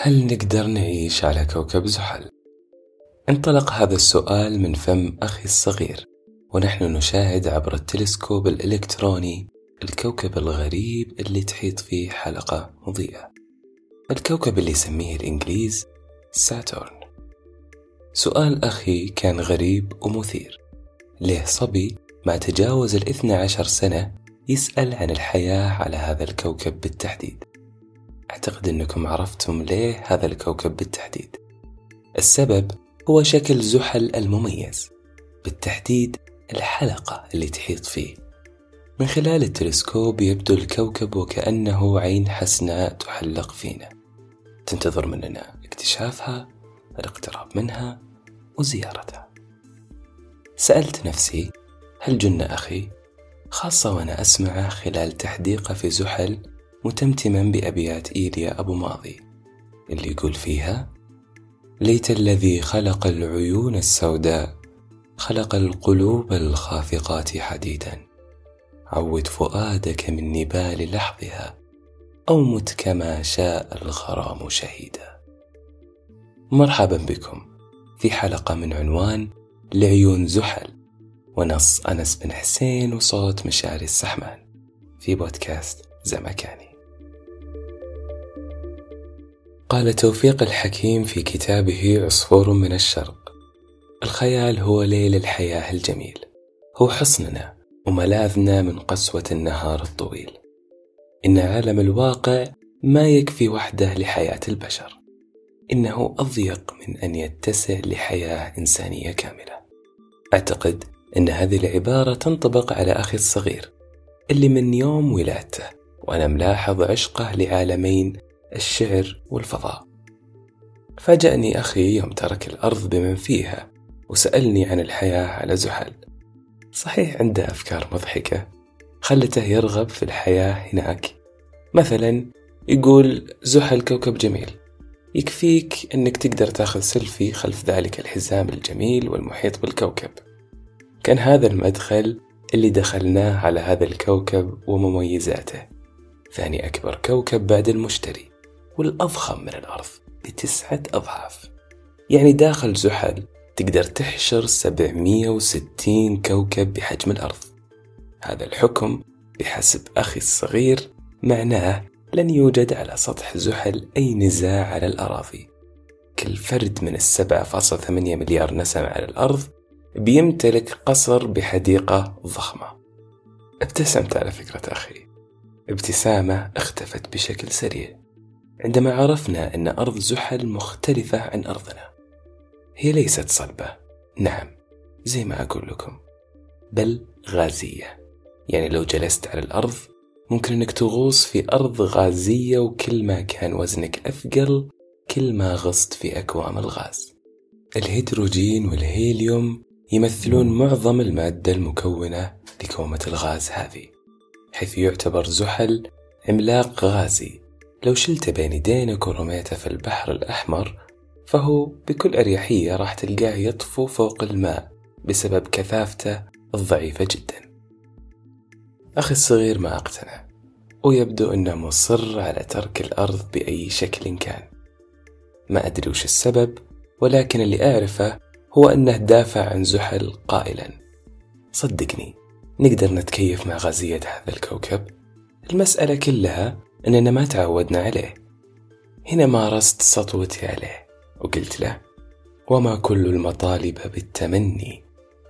هل نقدر نعيش على كوكب زحل؟ انطلق هذا السؤال من فم أخي الصغير ونحن نشاهد عبر التلسكوب الإلكتروني الكوكب الغريب اللي تحيط فيه حلقة مضيئة. الكوكب اللي يسميه الإنجليز ساتورن. سؤال أخي كان غريب ومثير. ليه صبي مع تجاوز الإثنى عشر سنة يسأل عن الحياة على هذا الكوكب بالتحديد؟ أعتقد أنكم عرفتم ليه هذا الكوكب بالتحديد. السبب هو شكل زحل المميز بالتحديد الحلقة اللي تحيط فيه. من خلال التلسكوب يبدو الكوكب وكأنه عين حسناء تحلق فينا. تنتظر مننا اكتشافها الاقتراب منها وزيارتها. سألت نفسي هل جن أخي؟ خاصة وأنا أسمعه خلال تحديقه في زحل متمتما بأبيات إيليا أبو ماضي اللي يقول فيها ليت الذي خلق العيون السوداء خلق القلوب الخافقات حديدا. عود فؤادك من نبال لحظها أو مت كما شاء الغرام شهيدا. مرحبا بكم في حلقة من عنوان لعيون زحل ونص أنس بن حسين وصوت مشاري السحمان في بودكاست زمكاني. قال توفيق الحكيم في كتابه عصفور من الشرق. الخيال هو ليل الحياة الجميل. هو حصننا وملاذنا من قسوة النهار الطويل. إن عالم الواقع ما يكفي وحده لحياة البشر. إنه أضيق من أن يتسع لحياة إنسانية كاملة. أعتقد أن هذه العبارة تنطبق على أخي الصغير اللي من يوم ولادته وأنا ملاحظ عشقه لعالمين الشعر والفضاء. فاجأني أخي يوم ترك الأرض بمن فيها وسألني عن الحياة على زحل. صحيح عنده أفكار مضحكة خلته يرغب في الحياة هناك. مثلا يقول زحل كوكب جميل. يكفيك أنك تقدر تأخذ سيلفي خلف ذلك الحزام الجميل والمحيط بالكوكب. كان هذا المدخل اللي دخلناه على هذا الكوكب ومميزاته. ثاني أكبر كوكب بعد المشتري. والأضخم من الأرض بتسعة أضعاف. يعني داخل زحل تقدر تحشر 760 كوكب بحجم الأرض. هذا الحكم بحسب أخي الصغير معناه لن يوجد على سطح زحل أي نزاع على الأراضي. كل فرد من السبعة فاصل ثمانية مليار نسمة على الأرض بيمتلك قصر بحديقة ضخمة. ابتسمت على فكرة أخي. ابتسامة اختفت بشكل سريع. عندما عرفنا أن أرض زحل مختلفة عن أرضنا. هي ليست صلبة. نعم زي ما أقول لكم. بل غازية. يعني لو جلست على الأرض ممكن أنك تغوص في أرض غازية وكل ما كان وزنك أثقل كل ما غصت في أكوام الغاز. الهيدروجين والهيليوم يمثلون معظم المادة المكونة لكومة الغاز هذه حيث يعتبر زحل عملاق غازي. لو شلته بين يدينك ورميته في البحر الأحمر فهو بكل أريحية راح تلقاه يطفو فوق الماء بسبب كثافته الضعيفة جدا. أخي الصغير ما أقتنع ويبدو أنه مصر على ترك الأرض بأي شكل كان. ما أدري وش السبب ولكن اللي أعرفه هو أنه دافع عن زحل قائلا. صدقني نقدر نتكيف مع غازية هذا الكوكب؟ المسألة كلها أننا ما تعودنا عليه. هنا مارست سطوتي عليه وقلت له وما كل المطالب بالتمني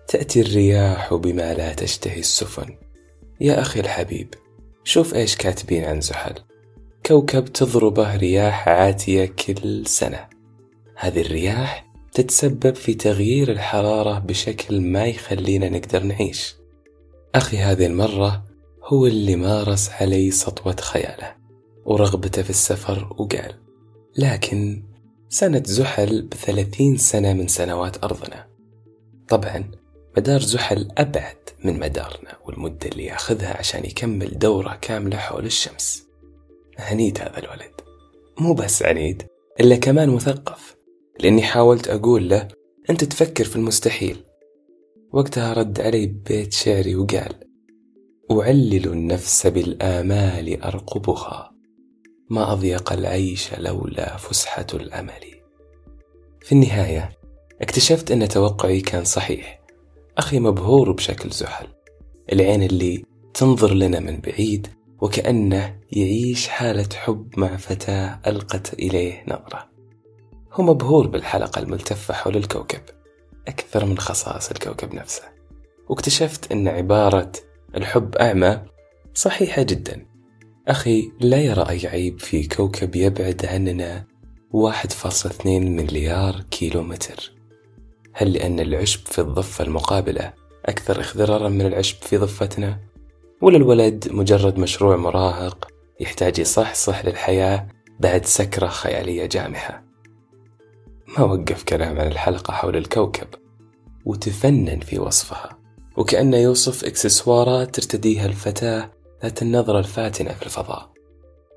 تأتي الرياح بما لا تشتهي السفن. يا أخي الحبيب شوف إيش كاتبين عن زحل. كوكب تضربه رياح عاتية كل سنة. هذه الرياح تتسبب في تغيير الحرارة بشكل ما يخلينا نقدر نعيش. أخي هذه المرة هو اللي مارس علي سطوة خياله. ورغبته في السفر وقال لكن سنة زحل بثلاثين سنة من سنوات أرضنا. طبعا مدار زحل أبعد من مدارنا والمدة اللي ياخذها عشان يكمل دورة كاملة حول الشمس. عنيد هذا الولد. مو بس عنيد إلا كمان مثقف لأني حاولت أقول له أنت تفكر في المستحيل. وقتها رد علي ببيت شعري وقال أعلل النفس بالآمال أرقبها. ما أضيق العيش لولا فسحة الأمل. في النهاية اكتشفت أن توقعي كان صحيح. أخي مبهور بشكل زحل. العين اللي تنظر لنا من بعيد وكأنه يعيش حالة حب مع فتاة ألقت إليه نظرة. هو مبهور بالحلقة الملتفة حول الكوكب أكثر من خصائص الكوكب نفسه. واكتشفت أن عبارة الحب أعمى صحيحة جدا. أخي لا يرى أي عيب في كوكب يبعد عننا 1.2 مليار كيلومتر. هل لأن العشب في الضفة المقابلة أكثر اخضرارا من العشب في ضفتنا؟ ولا الولد مجرد مشروع مراهق يحتاج يصحصح للحياة بعد سكرة خيالية جامحة؟ ما وقف كلام عن الحلقة حول الكوكب وتفنن في وصفها. وكأنه يوصف إكسسوارات ترتديها الفتاة ذات النظرة الفاتنة في الفضاء.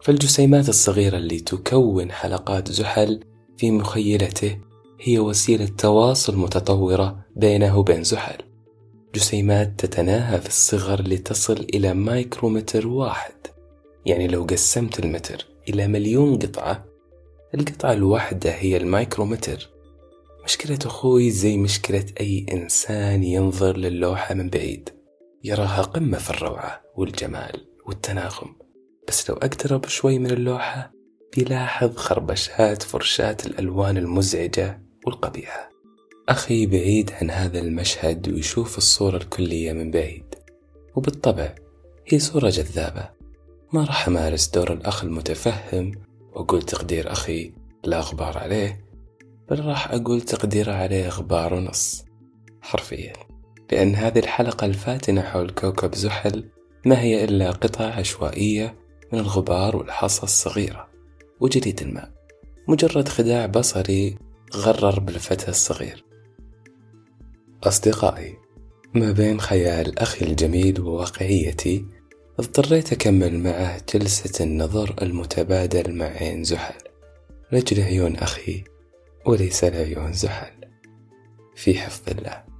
فالجسيمات الصغيرة اللي تكون حلقات زحل في مخيلته هي وسيلة تواصل متطورة بينه وبين زحل. جسيمات تتناهى في الصغر لتصل إلى مايكرومتر واحد. يعني لو قسمت المتر إلى مليون قطعة القطعة الواحدة هي المايكرومتر. مشكلة أخوي زي مشكلة أي إنسان ينظر للوحة من بعيد. يراها قمة في الروعة والجمال والتناغم. بس لو أقترب شوي من اللوحة بيلاحظ خربشات فرشات الألوان المزعجة والقبيحة. أخي بعيد عن هذا المشهد ويشوف الصورة الكلية من بعيد. وبالطبع هي صورة جذابة. ما راح أمارس دور الأخ المتفهم وأقول تقدير أخي لا غبار عليه بل راح أقول تقديره عليه غبار ونص حرفيا. لأن هذه الحلقة الفاتنة حول كوكب زحل ما هي إلا قطع عشوائية من الغبار والحصى الصغيرة وجريد الماء. مجرد خداع بصري غرر بالفتى الصغير. أصدقائي ما بين خيال أخي الجميل وواقعيتي اضطريت أكمل معه جلسة النظر المتبادل مع عين زحل. رجل عيون أخي وليس العيون زحل. في حفظ الله.